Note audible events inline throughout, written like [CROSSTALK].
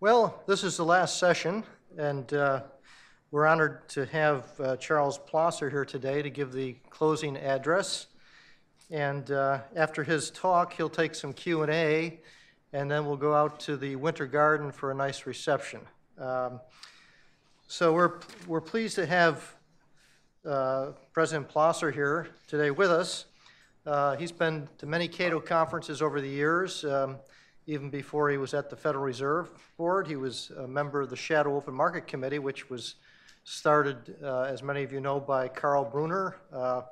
Well, this is the last session, and uh, we're honored to have uh, Charles Plosser here today to give the closing address. And uh, after his talk, he'll take some Q&A, and then we'll go out to the Winter Garden for a nice reception. Um, so we're, we're pleased to have uh, President Plosser here today with us. Uh, he's been to many Cato conferences over the years. Um, even before he was at the Federal Reserve Board, he was a member of the Shadow Open Market Committee, which was started, uh, as many of you know, by Karl Brunner, uh,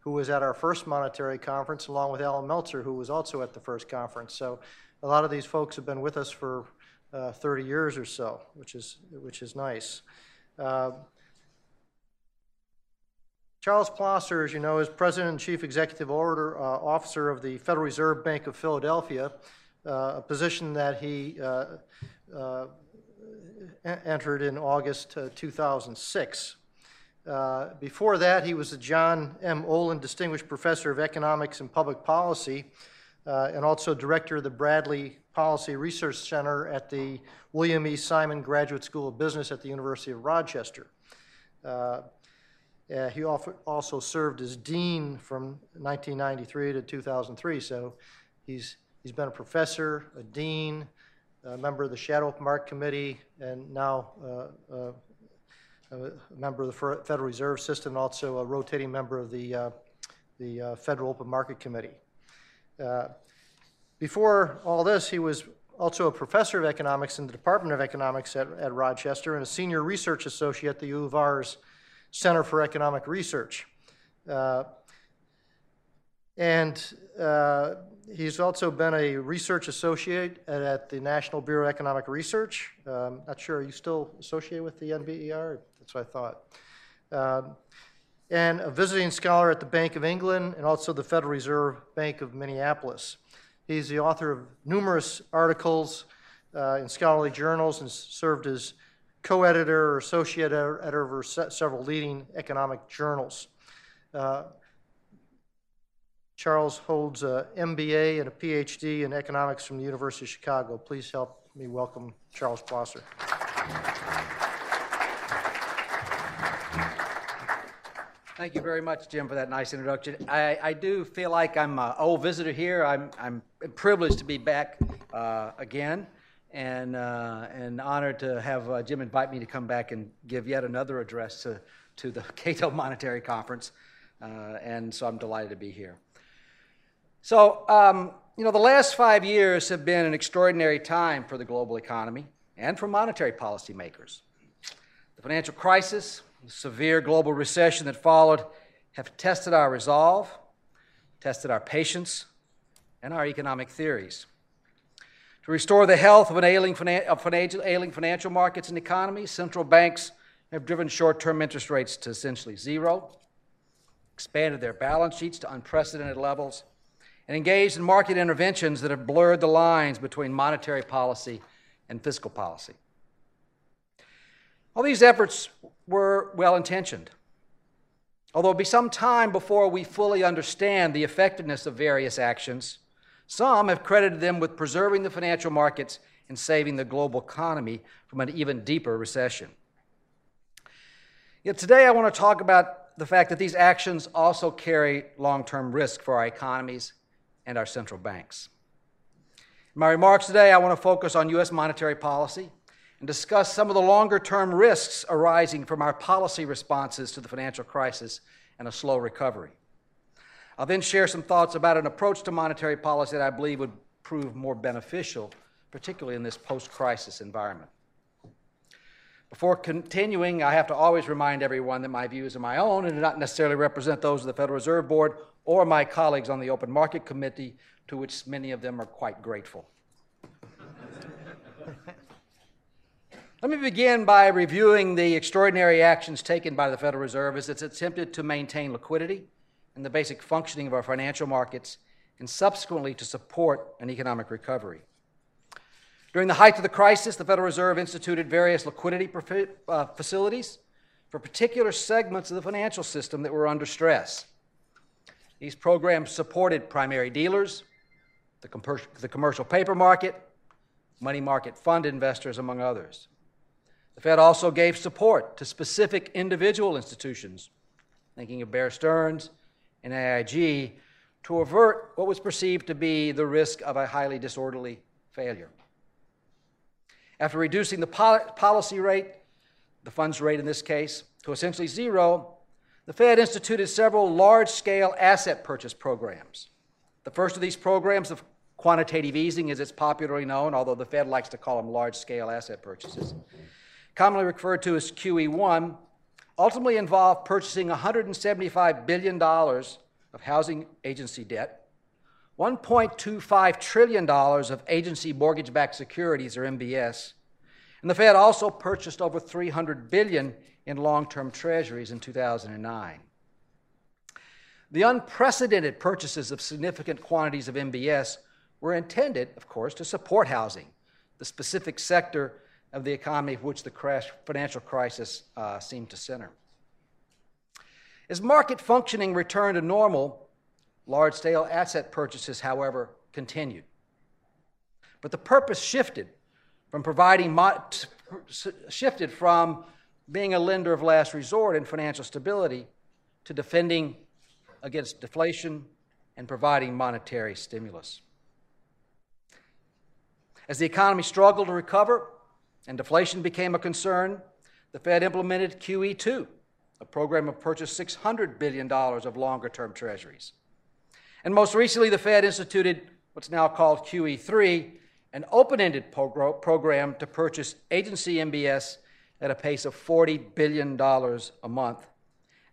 who was at our first monetary conference, along with Allan Meltzer, who was also at the first conference. So a lot of these folks have been with us for uh, 30 years or so, which is, which is nice. Uh, Charles Plosser, as you know, is President and Chief Executive Order, uh, Officer of the Federal Reserve Bank of Philadelphia, a position that he uh, uh, entered in August 2006. Uh, before that, he was the John M. Olin Distinguished Professor of Economics and Public Policy uh, and also director of the Bradley Policy Research Center at the William E. Simon Graduate School of Business at the University of Rochester. Uh, uh, he also served as dean from 1993 to 2003. So he's, he's been a professor, a dean, a member of the Shadow Market Committee, and now uh, uh, a member of the Federal Reserve System, also a rotating member of the, uh, the uh, Federal Open Market Committee. Uh, before all this, he was also a professor of economics in the Department of Economics at, at Rochester and a senior research associate at the U of R's Center for Economic Research. And uh, he's also been a research associate at, the National Bureau of Economic Research. Um, not sure, are you still associated with the NBER? That's what I thought. Um, and a visiting scholar at the Bank of England and also the Federal Reserve Bank of Minneapolis. He's the author of numerous articles uh, in scholarly journals and served as co-editor or associate editor of several leading economic journals. Uh, Charles holds a MBA and a PhD in economics from the University of Chicago. Please help me welcome Charles Plosser. Thank you very much, Jim, for that nice introduction. I, I do feel like I'm an old visitor here. I'm, I'm privileged to be back uh, again and, uh, and honored to have uh, Jim invite me to come back and give yet another address to, to the [LAUGHS] Cato Monetary Conference. Uh, and so I'm delighted to be here. So, um, you know, the last five years have been an extraordinary time for the global economy and for monetary policymakers. The financial crisis, the severe global recession that followed have tested our resolve, tested our patience, and our economic theories to restore the health of, an ailing, of financial, ailing financial markets and economies, central banks have driven short term interest rates to essentially zero, expanded their balance sheets to unprecedented levels, and engaged in market interventions that have blurred the lines between monetary policy and fiscal policy. All these efforts were well intentioned. Although it'll be some time before we fully understand the effectiveness of various actions, some have credited them with preserving the financial markets and saving the global economy from an even deeper recession. Yet today I want to talk about the fact that these actions also carry long term risk for our economies and our central banks. In my remarks today, I want to focus on U.S. monetary policy and discuss some of the longer term risks arising from our policy responses to the financial crisis and a slow recovery. I'll then share some thoughts about an approach to monetary policy that I believe would prove more beneficial, particularly in this post crisis environment. Before continuing, I have to always remind everyone that my views are my own and do not necessarily represent those of the Federal Reserve Board or my colleagues on the Open Market Committee, to which many of them are quite grateful. [LAUGHS] Let me begin by reviewing the extraordinary actions taken by the Federal Reserve as it's attempted to maintain liquidity and the basic functioning of our financial markets, and subsequently to support an economic recovery. During the height of the crisis, the Federal Reserve instituted various liquidity uh, facilities for particular segments of the financial system that were under stress. These programs supported primary dealers, the, the commercial paper market, money market fund investors, among others. The Fed also gave support to specific individual institutions, thinking of Bear Stearns and AIG, to avert what was perceived to be the risk of a highly disorderly failure. After reducing the policy rate, the funds rate in this case, to essentially zero, the Fed instituted several large scale asset purchase programs. The first of these programs of quantitative easing, as it's popularly known, although the Fed likes to call them large scale asset purchases, commonly referred to as QE1, ultimately involved purchasing $175 billion of housing agency debt, $1.25 trillion of agency mortgage backed securities, or MBS, and the Fed also purchased over 300 billion in long-term treasuries in 2009. The unprecedented purchases of significant quantities of MBS were intended, of course, to support housing, the specific sector of the economy of which the crash, financial crisis uh, seemed to center. As market functioning returned to normal, large scale asset purchases, however, continued. But the purpose shifted from providing shifted from being a lender of last resort and financial stability to defending against deflation and providing monetary stimulus. As the economy struggled to recover and deflation became a concern, the Fed implemented QE2, a program of purchase $600 billion of longer term treasuries. And most recently, the Fed instituted what's now called QE3, an open ended program to purchase agency MBS at a pace of $40 billion a month,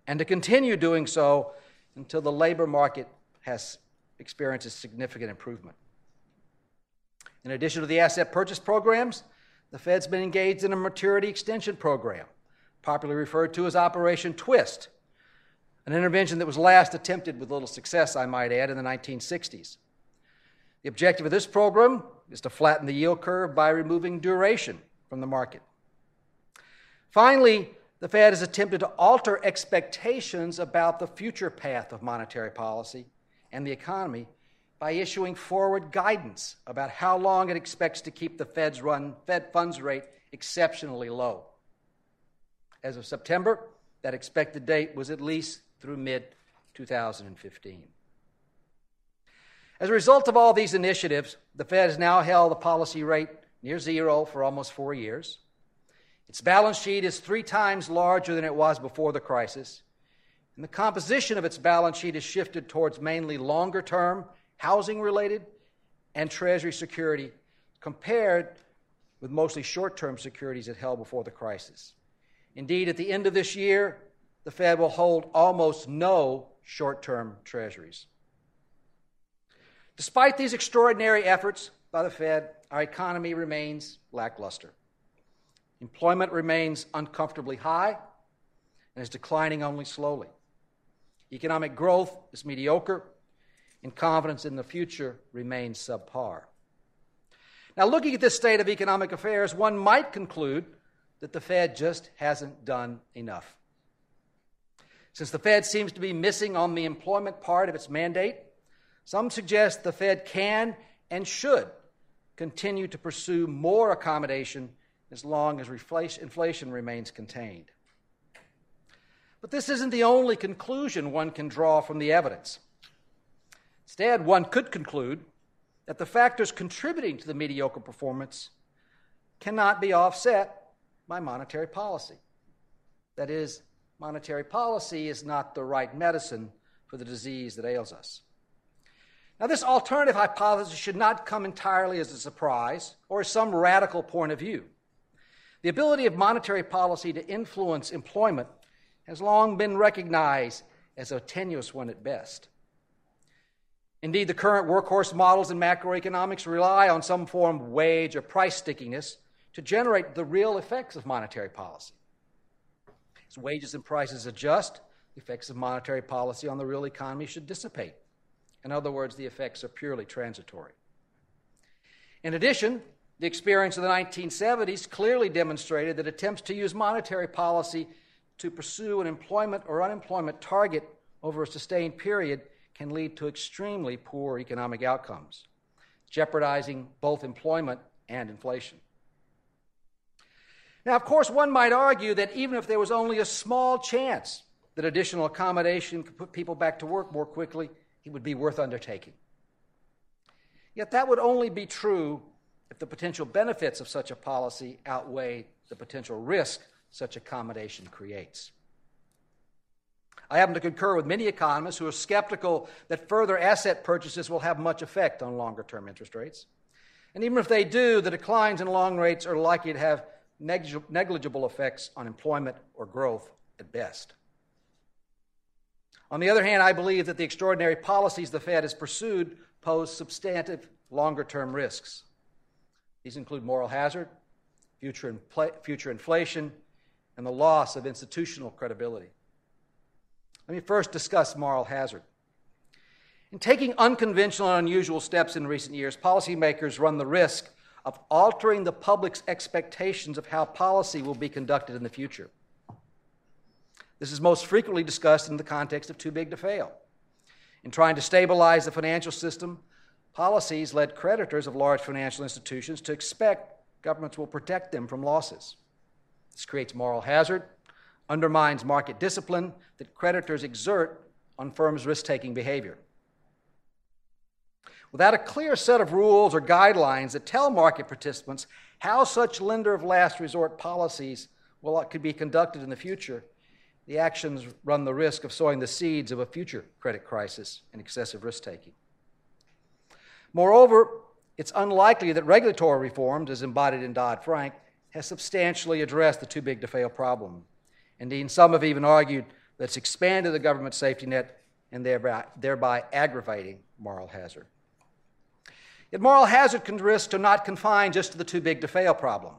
and to continue doing so until the labor market has experienced a significant improvement. In addition to the asset purchase programs, the Fed's been engaged in a maturity extension program, popularly referred to as Operation Twist, an intervention that was last attempted with little success, I might add, in the 1960s. The objective of this program is to flatten the yield curve by removing duration from the market. Finally, the Fed has attempted to alter expectations about the future path of monetary policy and the economy by issuing forward guidance about how long it expects to keep the Fed's run Fed funds rate exceptionally low. As of September, that expected date was at least through mid 2015. As a result of all these initiatives, the Fed has now held the policy rate near zero for almost four years. Its balance sheet is three times larger than it was before the crisis. And the composition of its balance sheet has shifted towards mainly longer term, housing related, and Treasury security compared with mostly short term securities it held before the crisis. Indeed, at the end of this year, the Fed will hold almost no short term Treasuries. Despite these extraordinary efforts by the Fed, our economy remains lackluster. Employment remains uncomfortably high and is declining only slowly. Economic growth is mediocre, and confidence in the future remains subpar. Now, looking at this state of economic affairs, one might conclude that the Fed just hasn't done enough. Since the Fed seems to be missing on the employment part of its mandate, some suggest the Fed can and should continue to pursue more accommodation as long as inflation remains contained. But this isn't the only conclusion one can draw from the evidence. Instead, one could conclude that the factors contributing to the mediocre performance cannot be offset by monetary policy. That is, monetary policy is not the right medicine for the disease that ails us. Now, this alternative hypothesis should not come entirely as a surprise or as some radical point of view. The ability of monetary policy to influence employment has long been recognized as a tenuous one at best. Indeed, the current workhorse models in macroeconomics rely on some form of wage or price stickiness to generate the real effects of monetary policy. As wages and prices adjust, the effects of monetary policy on the real economy should dissipate. In other words, the effects are purely transitory. In addition, the experience of the 1970s clearly demonstrated that attempts to use monetary policy to pursue an employment or unemployment target over a sustained period can lead to extremely poor economic outcomes, jeopardizing both employment and inflation. Now, of course, one might argue that even if there was only a small chance that additional accommodation could put people back to work more quickly, it would be worth undertaking. Yet that would only be true if the potential benefits of such a policy outweigh the potential risk such accommodation creates. I happen to concur with many economists who are skeptical that further asset purchases will have much effect on longer term interest rates. And even if they do, the declines in long rates are likely to have negligible effects on employment or growth at best. On the other hand, I believe that the extraordinary policies the Fed has pursued pose substantive longer term risks. These include moral hazard, future, infl- future inflation, and the loss of institutional credibility. Let me first discuss moral hazard. In taking unconventional and unusual steps in recent years, policymakers run the risk of altering the public's expectations of how policy will be conducted in the future. This is most frequently discussed in the context of too big to fail. In trying to stabilize the financial system, policies led creditors of large financial institutions to expect governments will protect them from losses. This creates moral hazard, undermines market discipline that creditors exert on firms' risk taking behavior. Without a clear set of rules or guidelines that tell market participants how such lender of last resort policies will, could be conducted in the future, the actions run the risk of sowing the seeds of a future credit crisis and excessive risk taking. Moreover, it's unlikely that regulatory reforms, as embodied in Dodd Frank, has substantially addressed the too big to fail problem. Indeed, some have even argued that it's expanded the government safety net and thereby, thereby aggravating moral hazard. Moral hazard can risk to not confine just to the too big to fail problem.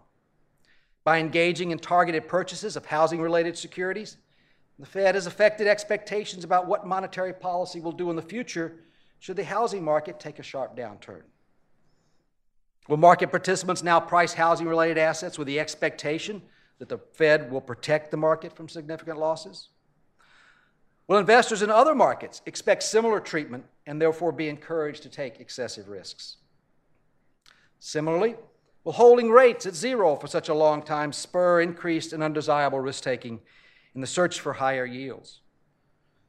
By engaging in targeted purchases of housing related securities, the Fed has affected expectations about what monetary policy will do in the future should the housing market take a sharp downturn. Will market participants now price housing related assets with the expectation that the Fed will protect the market from significant losses? Will investors in other markets expect similar treatment and therefore be encouraged to take excessive risks? Similarly, will holding rates at zero for such a long time spur increased and undesirable risk taking in the search for higher yields?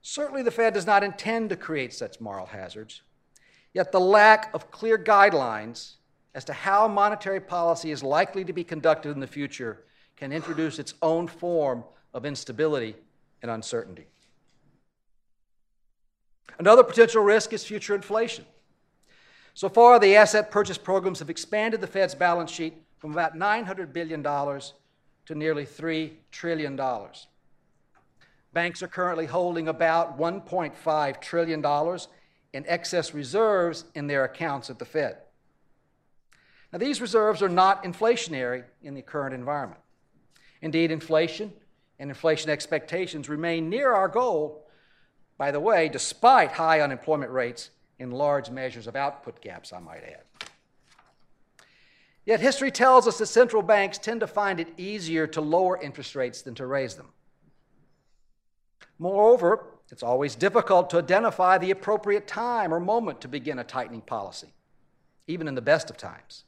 Certainly, the Fed does not intend to create such moral hazards, yet, the lack of clear guidelines as to how monetary policy is likely to be conducted in the future can introduce its own form of instability and uncertainty. Another potential risk is future inflation. So far, the asset purchase programs have expanded the Fed's balance sheet from about $900 billion to nearly $3 trillion. Banks are currently holding about $1.5 trillion in excess reserves in their accounts at the Fed. Now, these reserves are not inflationary in the current environment. Indeed, inflation and inflation expectations remain near our goal, by the way, despite high unemployment rates and large measures of output gaps, I might add. Yet history tells us that central banks tend to find it easier to lower interest rates than to raise them. Moreover, it's always difficult to identify the appropriate time or moment to begin a tightening policy, even in the best of times.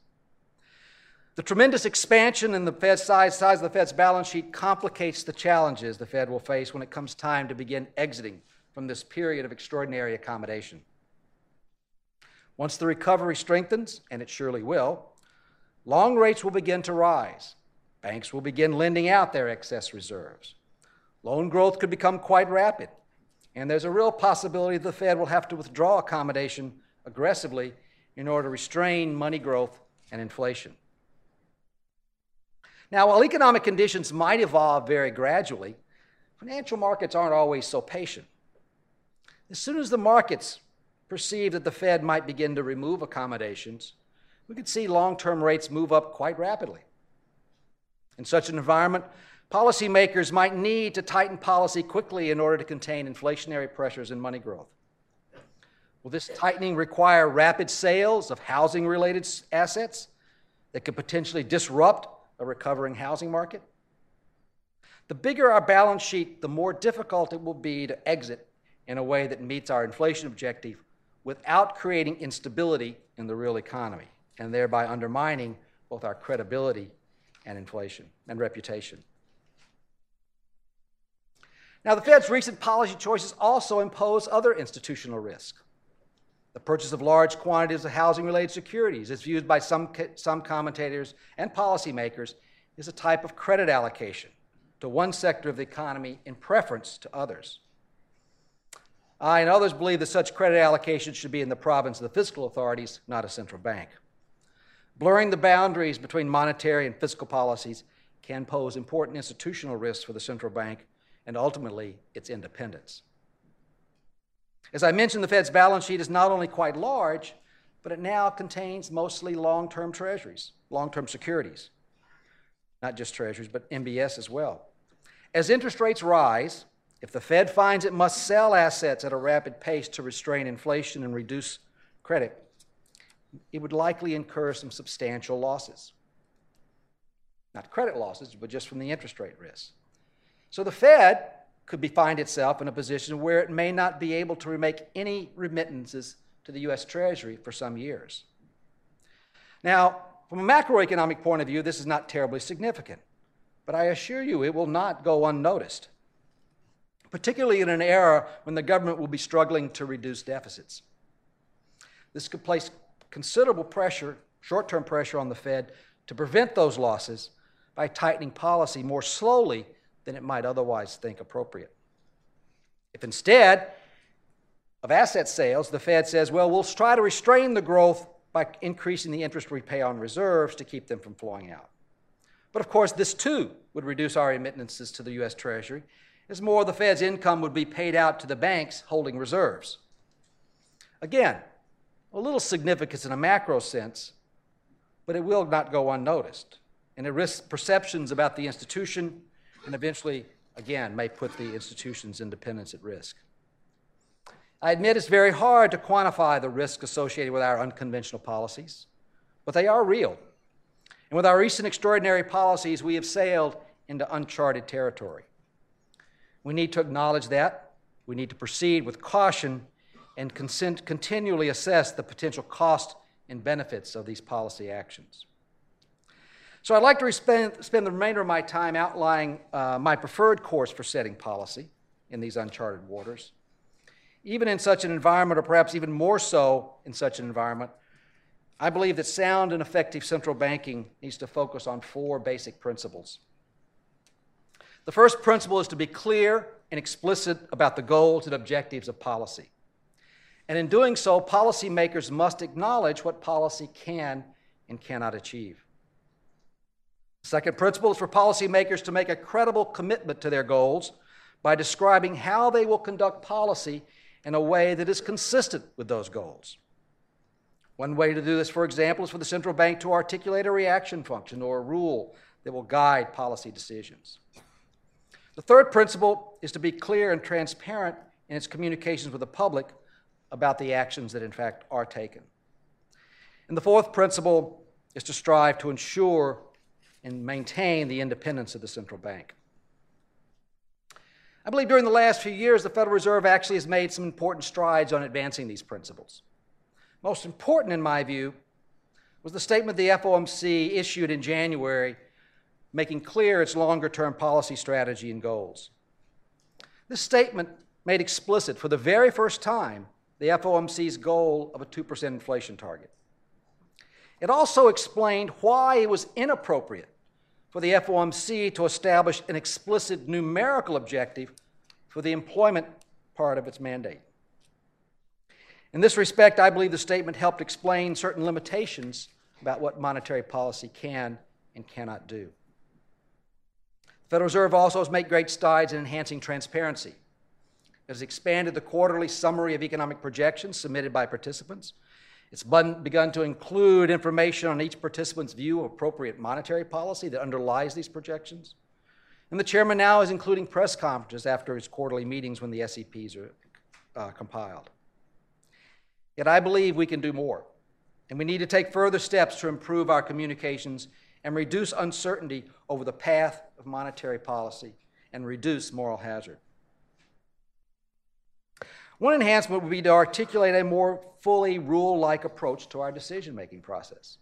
The tremendous expansion in the size, size of the Fed's balance sheet complicates the challenges the Fed will face when it comes time to begin exiting from this period of extraordinary accommodation. Once the recovery strengthens, and it surely will, long rates will begin to rise. Banks will begin lending out their excess reserves. Loan growth could become quite rapid, and there's a real possibility the Fed will have to withdraw accommodation aggressively in order to restrain money growth and inflation. Now, while economic conditions might evolve very gradually, financial markets aren't always so patient. As soon as the markets perceive that the Fed might begin to remove accommodations, we could see long term rates move up quite rapidly. In such an environment, policymakers might need to tighten policy quickly in order to contain inflationary pressures and money growth. Will this tightening require rapid sales of housing related assets that could potentially disrupt a recovering housing market? The bigger our balance sheet, the more difficult it will be to exit in a way that meets our inflation objective without creating instability in the real economy and thereby undermining both our credibility and inflation and reputation. Now, the Fed's recent policy choices also impose other institutional risk. The purchase of large quantities of housing related securities is viewed by some, some commentators and policymakers as a type of credit allocation to one sector of the economy in preference to others. I and others believe that such credit allocation should be in the province of the fiscal authorities, not a central bank. Blurring the boundaries between monetary and fiscal policies can pose important institutional risks for the central bank and ultimately its independence. As I mentioned, the Fed's balance sheet is not only quite large, but it now contains mostly long term treasuries, long term securities. Not just treasuries, but MBS as well. As interest rates rise, if the Fed finds it must sell assets at a rapid pace to restrain inflation and reduce credit, it would likely incur some substantial losses. Not credit losses, but just from the interest rate risk. So the Fed could be, find itself in a position where it may not be able to make any remittances to the U.S. Treasury for some years. Now, from a macroeconomic point of view, this is not terribly significant, but I assure you it will not go unnoticed, particularly in an era when the government will be struggling to reduce deficits. This could place considerable pressure, short term pressure on the Fed to prevent those losses by tightening policy more slowly than it might otherwise think appropriate. If instead of asset sales, the Fed says, well, we'll try to restrain the growth by increasing the interest we pay on reserves to keep them from flowing out. But of course, this too would reduce our remittances to the U.S. Treasury, as more of the Fed's income would be paid out to the banks holding reserves. Again, a little significance in a macro sense, but it will not go unnoticed. And it risks perceptions about the institution and eventually, again, may put the institution's independence at risk. I admit it's very hard to quantify the risk associated with our unconventional policies, but they are real. And with our recent extraordinary policies, we have sailed into uncharted territory. We need to acknowledge that. We need to proceed with caution and consent, continually assess the potential cost and benefits of these policy actions. So I'd like to spend, spend the remainder of my time outlining uh, my preferred course for setting policy in these uncharted waters. Even in such an environment, or perhaps even more so in such an environment, I believe that sound and effective central banking needs to focus on four basic principles. The first principle is to be clear and explicit about the goals and objectives of policy. And in doing so, policymakers must acknowledge what policy can and cannot achieve. The Second principle is for policymakers to make a credible commitment to their goals by describing how they will conduct policy in a way that is consistent with those goals. One way to do this, for example, is for the central bank to articulate a reaction function or a rule that will guide policy decisions. The third principle is to be clear and transparent in its communications with the public about the actions that, in fact, are taken. And the fourth principle is to strive to ensure and maintain the independence of the central bank. I believe during the last few years, the Federal Reserve actually has made some important strides on advancing these principles. Most important, in my view, was the statement the FOMC issued in January, making clear its longer term policy strategy and goals. This statement made explicit for the very first time the FOMC's goal of a 2% inflation target. It also explained why it was inappropriate for the FOMC to establish an explicit numerical objective for the employment part of its mandate. In this respect, I believe the statement helped explain certain limitations about what monetary policy can and cannot do. The Federal Reserve also has made great strides in enhancing transparency. It has expanded the quarterly summary of economic projections submitted by participants it's begun to include information on each participant's view of appropriate monetary policy that underlies these projections. And the chairman now is including press conferences after his quarterly meetings when the SEPs are uh, compiled. Yet I believe we can do more, and we need to take further steps to improve our communications and reduce uncertainty over the path of monetary policy and reduce moral hazard. One enhancement would be to articulate a more fully rule like approach to our decision making process.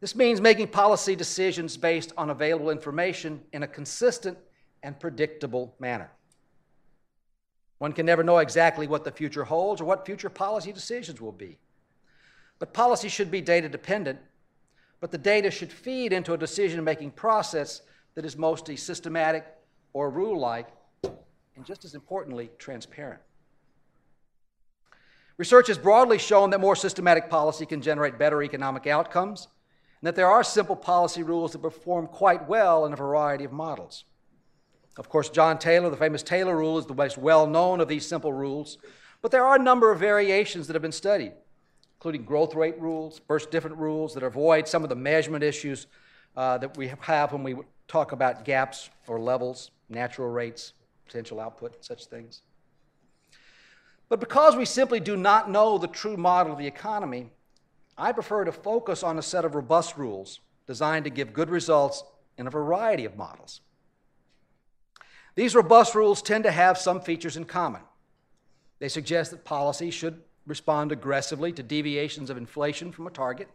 This means making policy decisions based on available information in a consistent and predictable manner. One can never know exactly what the future holds or what future policy decisions will be. But policy should be data dependent, but the data should feed into a decision making process that is mostly systematic or rule like, and just as importantly, transparent. Research has broadly shown that more systematic policy can generate better economic outcomes, and that there are simple policy rules that perform quite well in a variety of models. Of course, John Taylor, the famous Taylor rule, is the most well known of these simple rules, but there are a number of variations that have been studied, including growth rate rules, first difference rules that avoid some of the measurement issues uh, that we have when we talk about gaps or levels, natural rates, potential output, such things. But because we simply do not know the true model of the economy, I prefer to focus on a set of robust rules designed to give good results in a variety of models. These robust rules tend to have some features in common. They suggest that policy should respond aggressively to deviations of inflation from a target,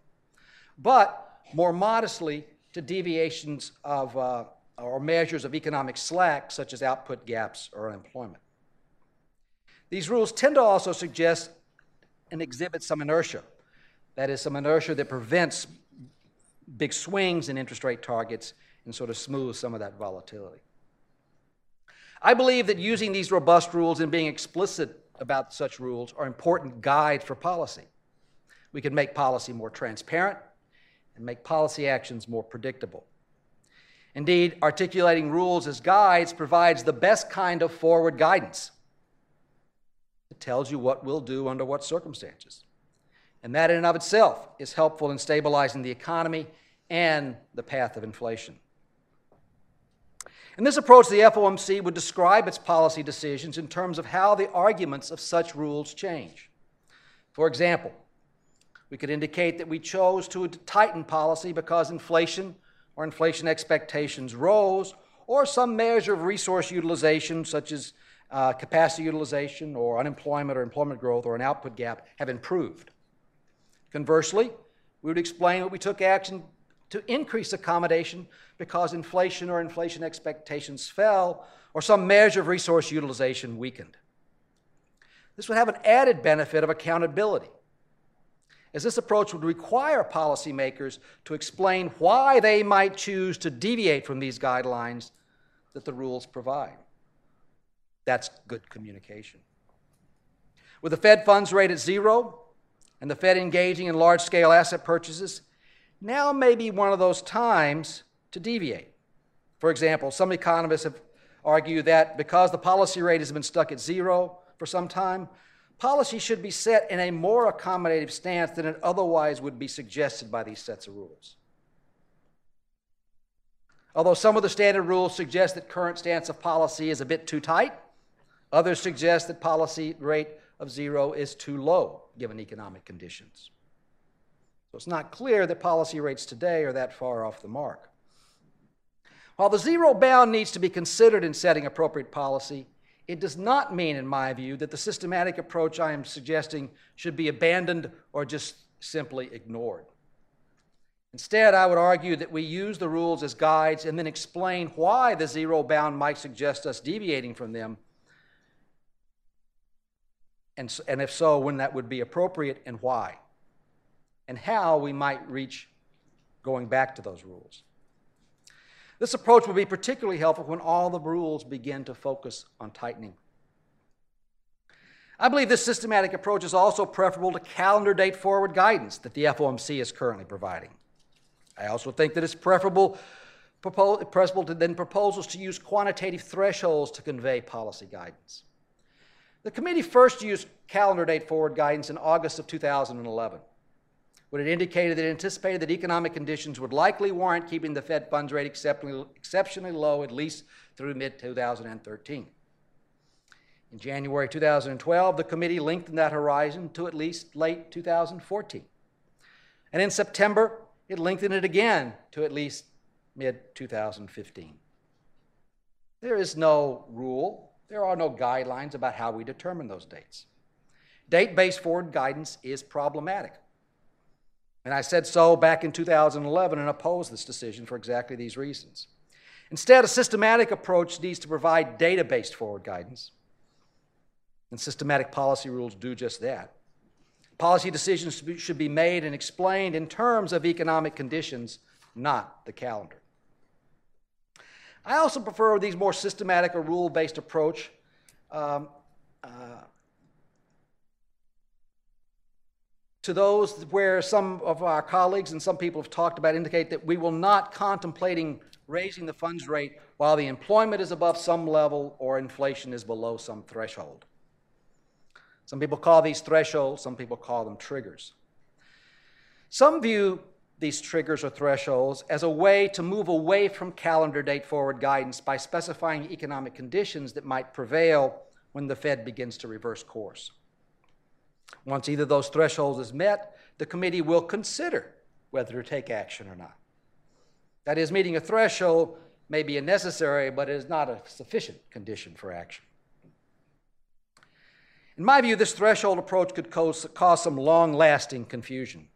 but more modestly to deviations of uh, or measures of economic slack, such as output gaps or unemployment. These rules tend to also suggest and exhibit some inertia. That is, some inertia that prevents big swings in interest rate targets and sort of smooths some of that volatility. I believe that using these robust rules and being explicit about such rules are important guides for policy. We can make policy more transparent and make policy actions more predictable. Indeed, articulating rules as guides provides the best kind of forward guidance. It tells you what we'll do under what circumstances. And that, in and of itself, is helpful in stabilizing the economy and the path of inflation. In this approach, the FOMC would describe its policy decisions in terms of how the arguments of such rules change. For example, we could indicate that we chose to tighten policy because inflation or inflation expectations rose, or some measure of resource utilization, such as uh, capacity utilization or unemployment or employment growth or an output gap, have improved. Conversely, we would explain that we took action to increase accommodation because inflation or inflation expectations fell or some measure of resource utilization weakened. This would have an added benefit of accountability, as this approach would require policymakers to explain why they might choose to deviate from these guidelines that the rules provide. That's good communication. With the Fed funds rate at zero and the Fed engaging in large scale asset purchases, now may be one of those times to deviate. For example, some economists have argued that because the policy rate has been stuck at zero for some time, policy should be set in a more accommodative stance than it otherwise would be suggested by these sets of rules. Although some of the standard rules suggest that current stance of policy is a bit too tight, others suggest that policy rate of zero is too low given economic conditions. So it's not clear that policy rates today are that far off the mark. While the zero bound needs to be considered in setting appropriate policy, it does not mean, in my view, that the systematic approach I am suggesting should be abandoned or just simply ignored. Instead, I would argue that we use the rules as guides and then explain why the zero bound might suggest us deviating from them, and, and if so, when that would be appropriate and why and how we might reach going back to those rules. This approach will be particularly helpful when all the rules begin to focus on tightening. I believe this systematic approach is also preferable to calendar date forward guidance that the FOMC is currently providing. I also think that it's preferable, preferable to, than proposals to use quantitative thresholds to convey policy guidance. The committee first used calendar date forward guidance in August of 2011 when it indicated that it anticipated that economic conditions would likely warrant keeping the Fed funds rate exceptionally, low at least through mid 2013. In January 2012, the committee lengthened that horizon to at least late 2014. And in September, it lengthened it again to at least mid 2015. There is no rule, there are no guidelines about how we determine those dates. Date based forward guidance is problematic. And I said so back in 2011 and opposed this decision for exactly these reasons. Instead, a systematic approach needs to provide data based forward guidance. And systematic policy rules do just that. Policy decisions should be made and explained in terms of economic conditions, not the calendar. I also prefer these more systematic or rule based approach. Um, to those where some of our colleagues and some people have talked about indicate that we will not contemplating raising the funds rate while the employment is above some level or inflation is below some threshold. Some people call these thresholds, some people call them triggers. Some view these triggers or thresholds as a way to move away from calendar date forward guidance by specifying economic conditions that might prevail when the Fed begins to reverse course. Once either those thresholds is met, the committee will consider whether to take action or not. That is, meeting a threshold may be a necessary, but it is not a sufficient condition for action. In my view, this threshold approach could cause, cause some long lasting confusion,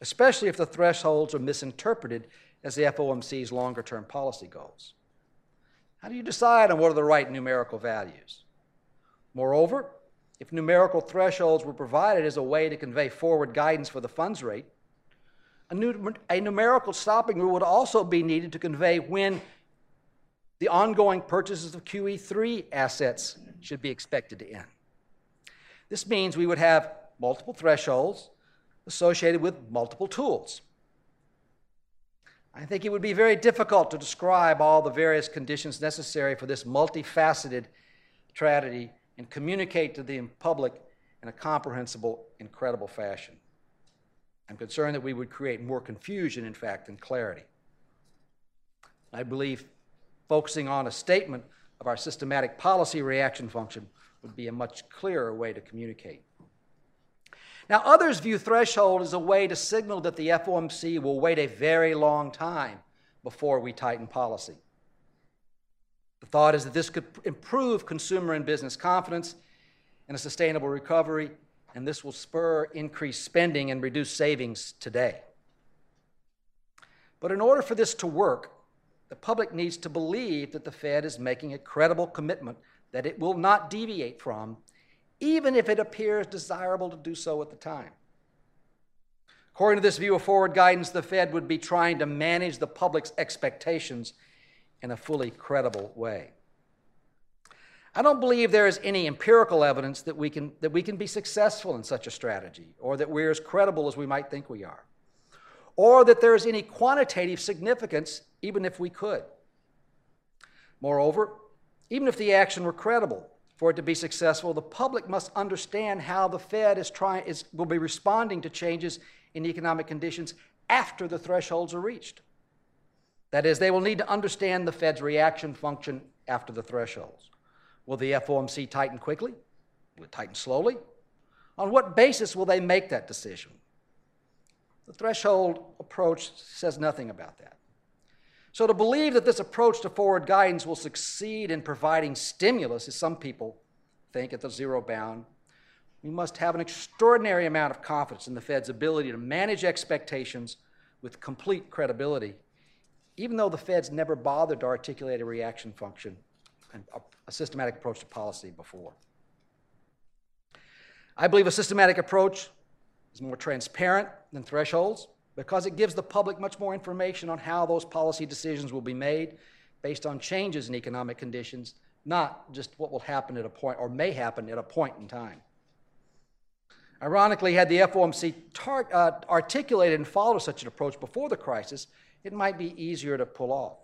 especially if the thresholds are misinterpreted as the FOMC's longer term policy goals. How do you decide on what are the right numerical values? Moreover, if numerical thresholds were provided as a way to convey forward guidance for the funds rate, a, a numerical stopping rule would also be needed to convey when the ongoing purchases of QE3 assets should be expected to end. This means we would have multiple thresholds associated with multiple tools. I think it would be very difficult to describe all the various conditions necessary for this multifaceted tragedy and communicate to the public in a comprehensible and credible fashion. I'm concerned that we would create more confusion, in fact, than clarity. I believe focusing on a statement of our systematic policy reaction function would be a much clearer way to communicate. Now, others view threshold as a way to signal that the FOMC will wait a very long time before we tighten policy. Thought is that this could improve consumer and business confidence and a sustainable recovery, and this will spur increased spending and reduce savings today. But in order for this to work, the public needs to believe that the Fed is making a credible commitment that it will not deviate from, even if it appears desirable to do so at the time. According to this view of forward guidance, the Fed would be trying to manage the public's expectations in a fully credible way. I don't believe there is any empirical evidence that we, can, that we can be successful in such a strategy, or that we're as credible as we might think we are, or that there is any quantitative significance, even if we could. Moreover, even if the action were credible, for it to be successful, the public must understand how the Fed is trying, is, will be responding to changes in economic conditions after the thresholds are reached. That is, they will need to understand the Fed's reaction function after the thresholds. Will the FOMC tighten quickly? Will it tighten slowly? On what basis will they make that decision? The threshold approach says nothing about that. So, to believe that this approach to forward guidance will succeed in providing stimulus, as some people think at the zero bound, we must have an extraordinary amount of confidence in the Fed's ability to manage expectations with complete credibility even though the Fed's never bothered to articulate a reaction function and a, a systematic approach to policy before. I believe a systematic approach is more transparent than thresholds because it gives the public much more information on how those policy decisions will be made based on changes in economic conditions, not just what will happen at a point or may happen at a point in time. Ironically, had the FOMC tar- uh, articulated and followed such an approach before the crisis, it might be easier to pull off.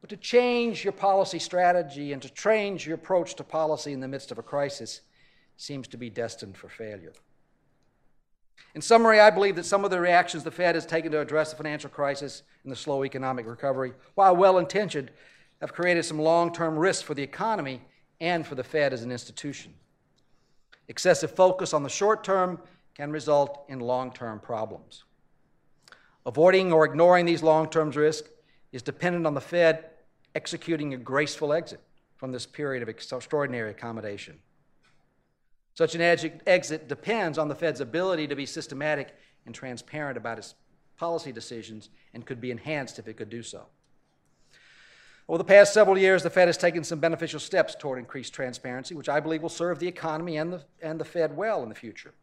But to change your policy strategy and to change your approach to policy in the midst of a crisis seems to be destined for failure. In summary, I believe that some of the reactions the Fed has taken to address the financial crisis and the slow economic recovery, while well intentioned, have created some long term risks for the economy and for the Fed as an institution. Excessive focus on the short term can result in long term problems. Avoiding or ignoring these long term risks is dependent on the Fed executing a graceful exit from this period of extraordinary accommodation. Such an exit depends on the Fed's ability to be systematic and transparent about its policy decisions and could be enhanced if it could do so. Over the past several years, the Fed has taken some beneficial steps toward increased transparency, which I believe will serve the economy and the, and the Fed well in the future.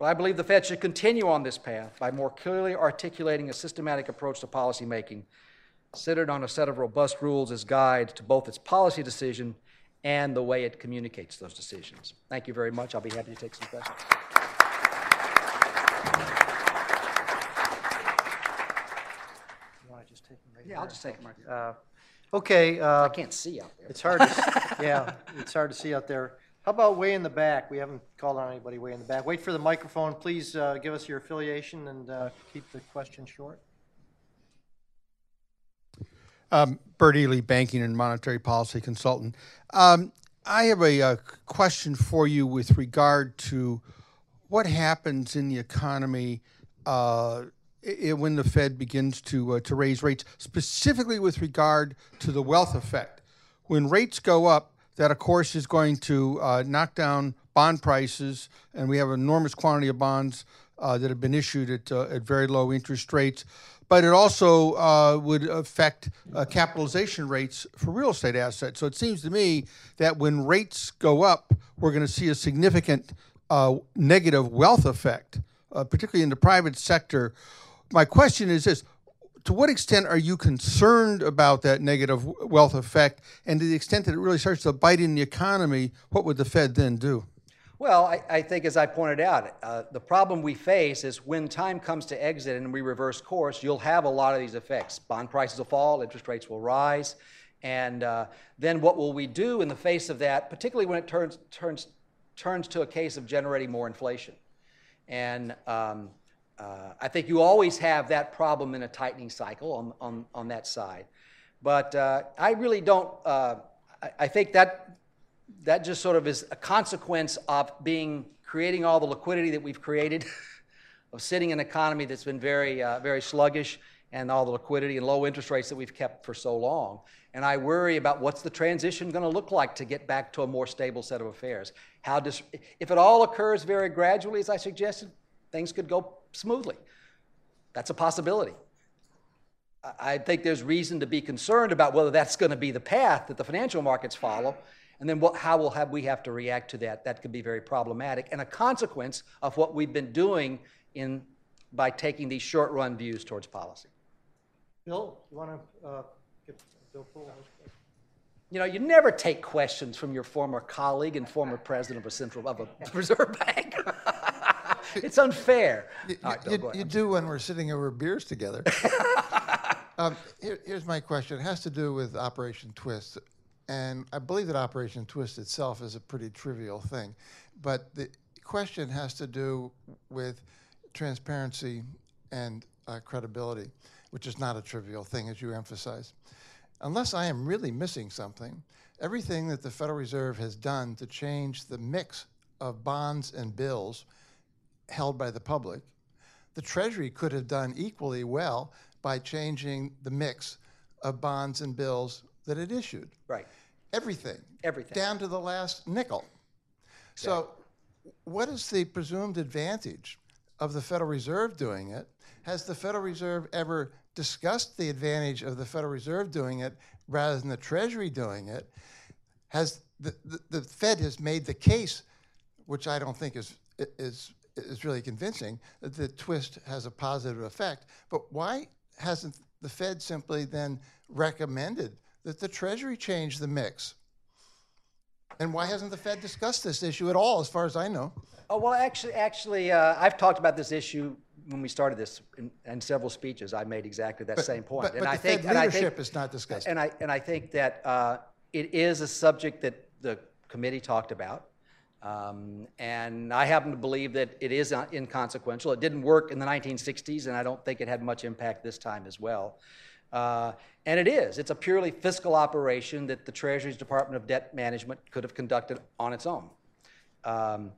But I believe the Fed should continue on this path by more clearly articulating a systematic approach to policymaking centered on a set of robust rules as guide to both its policy decision and the way it communicates those decisions. Thank you very much. I'll be happy to take some questions. You want to just take them right Yeah, I'll just take them right. Uh, Okay, uh, I can't see out there. it's hard to, s- [LAUGHS] yeah, it's hard to see out there. How about way in the back? We haven't called on anybody way in the back. Wait for the microphone. Please uh, give us your affiliation and uh, keep the question short. Um, Bert Ely, banking and monetary policy consultant. Um, I have a, uh question for you with regard to what happens in the economy uh, i- i- when the Fed begins to uh, to raise rates, specifically with regard to the wealth effect. When rates go up, that of course is going to uh, knock down bond prices, and we have an enormous quantity of bonds uh, that have been issued at uh, at very low interest rates. But it also uh, would affect uh, capitalization rates for real estate assets. So it seems to me that when rates go up, we're going to see a significant uh, negative wealth effect, particularly in the private sector. My question is this to what extent are you concerned about that negative wealth effect? And to the extent that it really starts to bite in the economy, what would the Fed then do? Well, I, I think, as I pointed out, uh, the problem we face is when time comes to exit and we reverse course, you'll have a lot of these effects. Bond prices will fall, interest rates will rise, and uh, then what will we do in the face of that, particularly when it turns, turns, turns to a case of generating more inflation? And um, uh, I think you always have that problem in a tightening cycle on, on, on that side. But uh, I really don't, uh, I, I think that that just sort of is a consequence of being creating all the liquidity that we've created, [LAUGHS] of sitting in an economy that's been very, uh, very sluggish, and all the liquidity and low interest rates that we've kept for so long. And I worry about what's the transition going to look like to get back to a more stable set of affairs. How does, if it all occurs very gradually, as I suggested, things could go smoothly. That's a possibility. I- think there's reason to be concerned about whether that's going to be the path that the financial markets follow, and then what, how will have we have to react to that? That could be very problematic and a consequence of what we've been doing in by taking these short-run views towards policy. Bill, you want to uh, get Bill Poole? You know, you never take questions from your former colleague and former president of a central of a [LAUGHS] reserve bank. [LAUGHS] it's unfair. You, right, Bill, you do when we're sitting over beers together. [LAUGHS] um, here, here's my question. It has to do with Operation Twist. And I believe that Operation Twist itself is a pretty trivial thing. But the question has to do with transparency and uh, credibility, which is not a trivial thing, as you emphasize. Unless I am really missing something, everything that the Federal Reserve has done to change the mix of bonds and bills held by the public, the Treasury could have done equally well by changing the mix of bonds and bills that it issued. Right. Everything. Everything. Down to the last nickel. So, what is the presumed advantage of the Federal Reserve doing it? Has the Federal Reserve ever discussed the advantage of the Federal Reserve doing it rather than the Treasury doing it? Has the, the, the Fed has made the case, which I don't think is is is really convincing, that the twist has a positive effect. But why hasn't the Fed simply then recommended that the Treasury change the mix? And why hasn't the Fed discussed this issue at all, as far as I know? Oh, well, actually, actually, uh, I've talked about this issue when we started this in, in several speeches. I made exactly that same point. But, and but I think, Fed and I leadership is not discussed. and I and I think that uh, it is a subject that the committee talked about, um, and I happen to believe that it is uh, inconsequential. It didn't work in the 1960s, and I don't think it had much impact this time as well. Uh, and it is. It's a purely fiscal operation that the Treasury's Department of Debt Management could have conducted on its own. Um,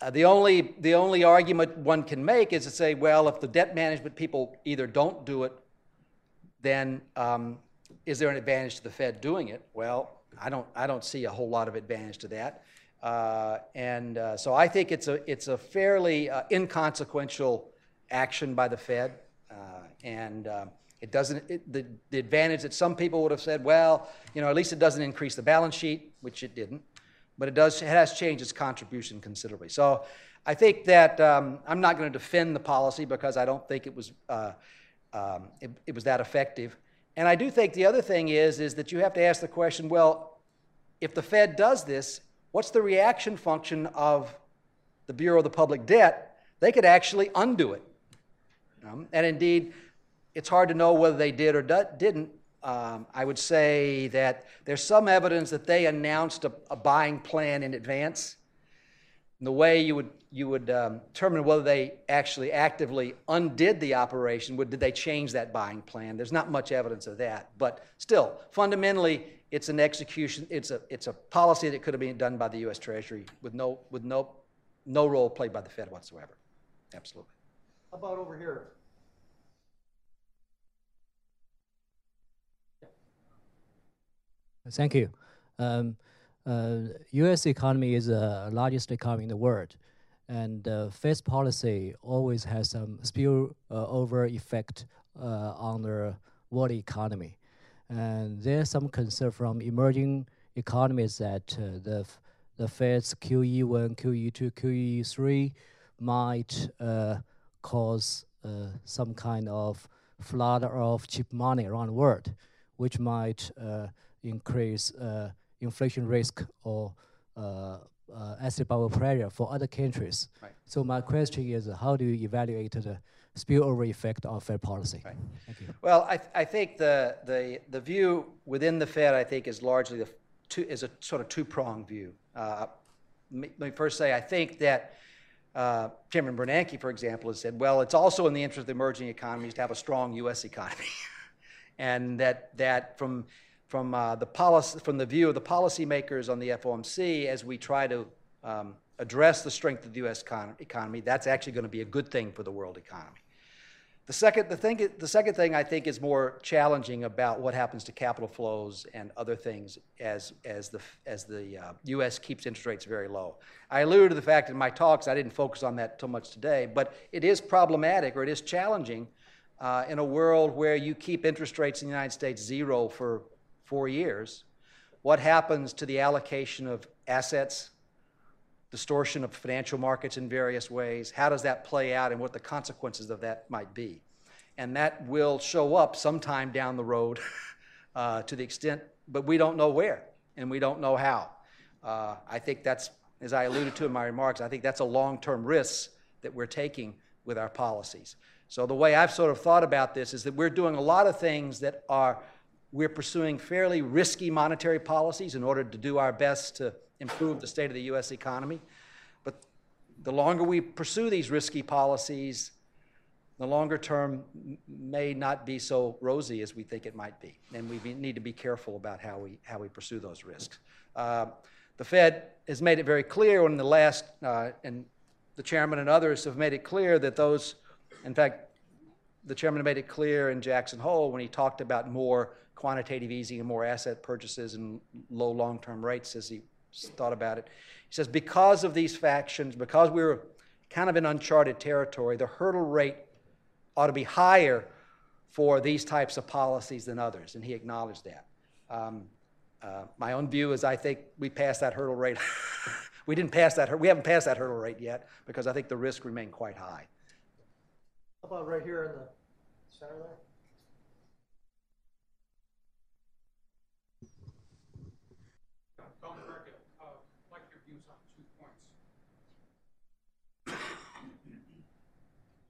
uh, the only the only argument one can make is to say, well, if the debt management people either don't do it, then um, is there an advantage to the Fed doing it? Well, I don't I don't see a whole lot of advantage to that, uh, and uh, so I think it's a it's a fairly uh, inconsequential action by the Fed. Uh, and um, it doesn't, it, the, the advantage that some people would have said, well, you know, at least it doesn't increase the balance sheet, which it didn't, but it does, it has changed its contribution considerably. So I think that um, I'm not going to defend the policy because I don't think it was, uh, um, it, it was that effective. And I do think the other thing is, is that you have to ask the question, well, if the Fed does this, what's the reaction function of the Bureau of the Public Debt? They could actually undo it. Um, and indeed, it's hard to know whether they did or didn't. Um, I would say that there's some evidence that they announced a, a buying plan in advance. And the way you would you would um, determine whether they actually actively undid the operation would did they change that buying plan? There's not much evidence of that, but still, fundamentally, it's an execution. It's a it's a policy that could have been done by the U.S. Treasury with no with no no role played by the Fed whatsoever. Absolutely. How about over here? Thank you. Um, uh, U.S. economy is the largest economy in the world, and uh, Fed's policy always has some spillover effect uh, on the world economy. And there's some concern from emerging economies that uh, the the Fed's QE1, QE2, QE3 might uh, cause uh, some kind of flood of cheap money around the world, which might uh, increase uh, inflation risk or uh, uh, asset bubble pressure for other countries. Right. So my question is, how do you evaluate the spillover effect of Fed policy? Right. Thank you. Well, I, th- I think the, the, the view within the Fed, I think, is largely the two, is a sort of two-pronged view. Uh, let me first say, I think that uh, Chairman Bernanke, for example, has said, well, it's also in the interest of the emerging economies to have a strong U.S. economy, [LAUGHS] and that that from from uh, the policy from the view of the policymakers on the FOMC, as we try to um, address the strength of the U.S. Econ- economy, that's actually going to be a good thing for the world economy. The second, the, thing, the second thing I think is more challenging about what happens to capital flows and other things as, as the, as the uh, U.S. keeps interest rates very low. I alluded to the fact in my talks, I didn't focus on that too much today, but it is problematic or it is challenging uh, in a world where you keep interest rates in the United States zero for four years. What happens to the allocation of assets, distortion of financial markets in various ways. How does that play out and what the consequences of that might be? And that will show up sometime down the road [LAUGHS] uh, to the extent, but we don't know where and we don't know how. Uh, I think that's, as I alluded to in my remarks, I think that's a long term risk that we're taking with our policies. So the way I've sort of thought about this is that we're doing a lot of things that are, we're pursuing fairly risky monetary policies in order to do our best to improve the state of the U.S. economy. But the longer we pursue these risky policies, the longer term may not be so rosy as we think it might be. And we need to be careful about how we, how we pursue those risks. Uh, the Fed has made it very clear in the last, uh, and the chairman and others have made it clear that those, in fact, the chairman made it clear in Jackson Hole when he talked about more quantitative easing and more asset purchases and low long term rates as he thought about it. He says, because of these factions, because we were kind of in uncharted territory, the hurdle rate ought to be higher for these types of policies than others, and he acknowledged that. Um, uh, my own view is I think we passed that hurdle rate. [LAUGHS] we didn't pass that. We haven't passed that hurdle rate yet because I think the risk remained quite high. How about right here in the center there? Don Burkett, uh, like your views on two points.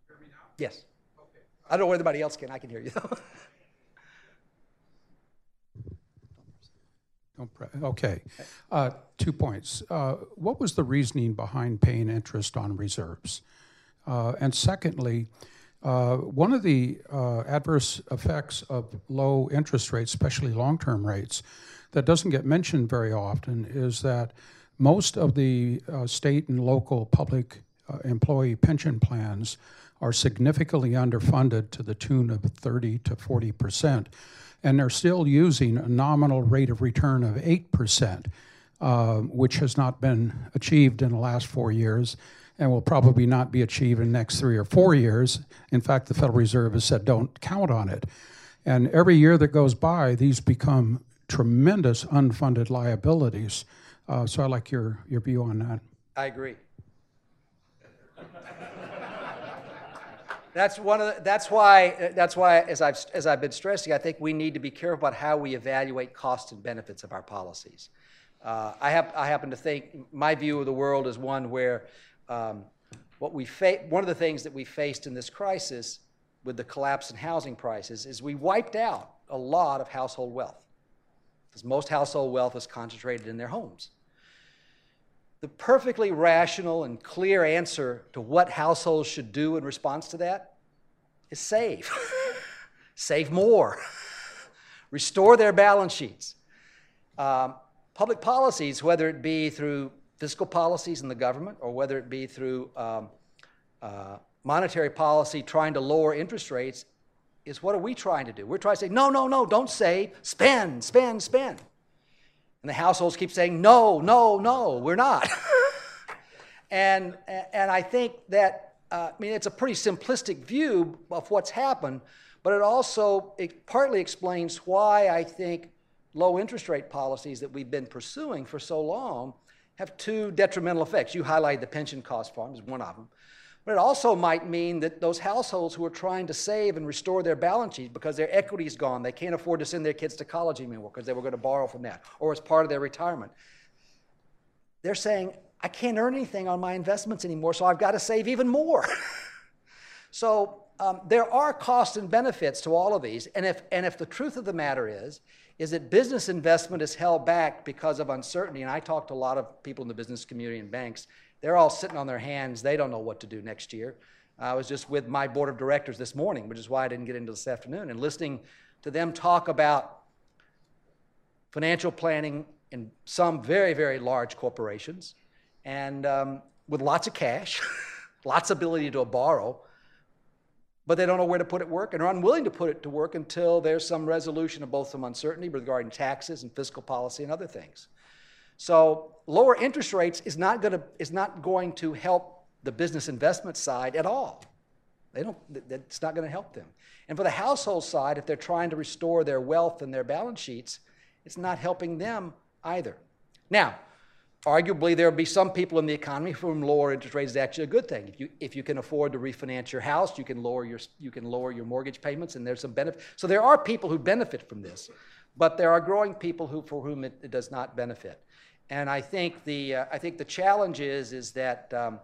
Hear me now? Yes. Okay. I don't know whether anybody else can. I can hear you. Okay. Uh, Two points. Uh, What was the reasoning behind paying interest on reserves? Uh, And secondly, uh, one of the uh, adverse effects of low interest rates, especially long-term rates, that doesn't get mentioned very often is that most of the uh, state and local public employee pension plans are significantly underfunded to the tune of 30 to 40 percent, and they're still using a nominal rate of return of 8 percent, uh, which has not been achieved in the last four years. and will probably not be achieved in the next three or four years. In fact, the Federal Reserve has said don't count on it. And every year that goes by, these become tremendous unfunded liabilities. Uh, so I like your, your view on that. I agree. That's one of the, that's why that's why as I've as I've been stressing, I think we need to be careful about how we evaluate costs and benefits of our policies. Uh, I have I happen to think my view of the world is one where um, what we fa- one of the things that we faced in this crisis with the collapse in housing prices is we wiped out a lot of household wealth because most household wealth is concentrated in their homes the perfectly rational and clear answer to what households should do in response to that is save. [LAUGHS] save more. [LAUGHS] Restore their balance sheets. Um, public policies, whether it be through fiscal policies in the government or whether it be through um, uh, monetary policy trying to lower interest rates, is what are we trying to do? We're trying to say, no, no, no, don't save, spend, spend, spend. And the households keep saying, no, no, no, we're not. [LAUGHS] and, and I think that, uh, I mean, it's a pretty simplistic view of what's happened, but it also it partly explains why I think low interest rate policies that we've been pursuing for so long have two detrimental effects. You highlighted the pension cost farm as one of them. But it also might mean that those households who are trying to save and restore their balance sheets because their equity is gone, they can't afford to send their kids to college anymore because they were going to borrow from that or as part of their retirement. They're saying, I can't earn anything on my investments anymore, so I've got to save even more. [LAUGHS] so um, there are costs and benefits to all of these. And if, and if the truth of the matter is, is that business investment is held back because of uncertainty, and I talk to a lot of people in the business community and banks, they're all sitting on their hands. They don't know what to do next year. I was just with my board of directors this morning, which is why I didn't get into this afternoon, and listening to them talk about financial planning in some very, very large corporations and um, with lots of cash, [LAUGHS] lots of ability to borrow, but they don't know where to put it work and are unwilling to put it to work until there's some resolution of both some uncertainty regarding taxes and fiscal policy and other things. So lower interest rates is not, gonna, is not going to help the business investment side at all. They don't, it's not going to help them. And for the household side, if they're trying to restore their wealth and their balance sheets, it's not helping them either. Now, arguably, there will be some people in the economy for [LAUGHS] whom lower interest rates is actually a good thing. If you, if you can afford to refinance your house, you can, lower your, you can lower your mortgage payments, and there's some benefit. So there are people who benefit from this, but there are growing people who, for whom it, it does not benefit. And I think the, uh, I think the challenge is, is that um,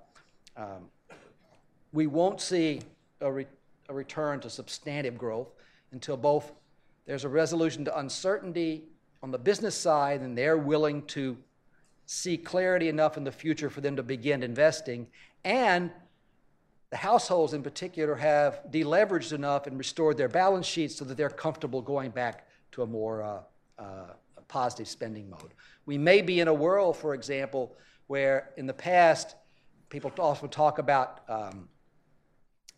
um, we won't see a, re- a return to substantive growth until both there's a resolution to uncertainty on the business side and they're willing to see clarity enough in the future for them to begin investing. And the households in particular have deleveraged enough and restored their balance sheets so that they're comfortable going back to a more uh, uh, positive spending mode. We may be in a world, for example, where in the past, people often talk about um,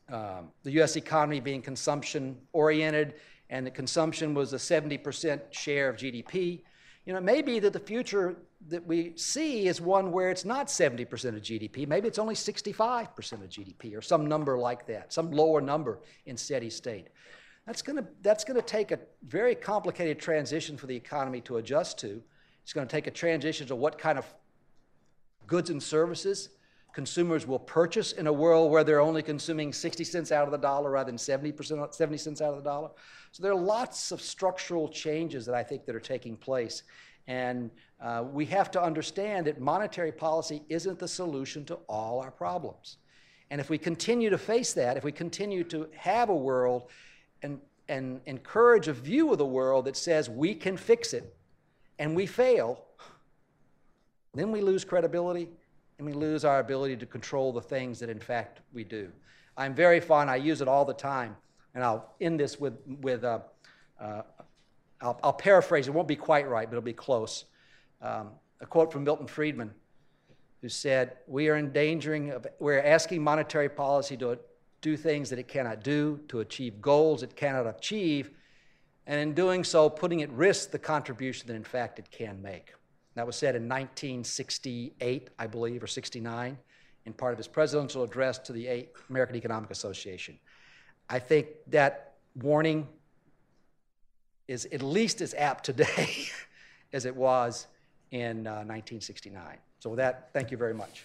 um, the U.S. economy being consumption oriented and that consumption was a 70% share of GDP. You know, it may be that the future that we see is one where it's not 70% of GDP. Maybe it's only 65% of GDP or some number like that, some lower number in steady state. That's going to that's going to take a very complicated transition for the economy to adjust to. It's going to take a transition to what kind of goods and services consumers will purchase in a world where they're only consuming 60 cents out of the dollar rather than 70%, 70 cents out of the dollar. So there are lots of structural changes that I think that are taking place. And uh, we have to understand that monetary policy isn't the solution to all our problems. And if we continue to face that, if we continue to have a world and, and encourage a view of the world that says we can fix it, and we fail, then we lose credibility and we lose our ability to control the things that in fact we do. I'm very fond, I use it all the time, and I'll end this with, with uh, uh, I'll, I'll, paraphrase, it won't be quite right, but it'll be close. Um, a quote from Milton Friedman, who said, We are endangering, we're asking monetary policy to do things that it cannot do, to achieve goals it cannot achieve, and in doing so, putting at risk the contribution that in fact it can make. That was said in 1968, I believe, or 69. in part of his presidential address to the American Economic Association. I think that warning is at least as apt today [LAUGHS] as it was in uh, 1969. So with that, thank you very much.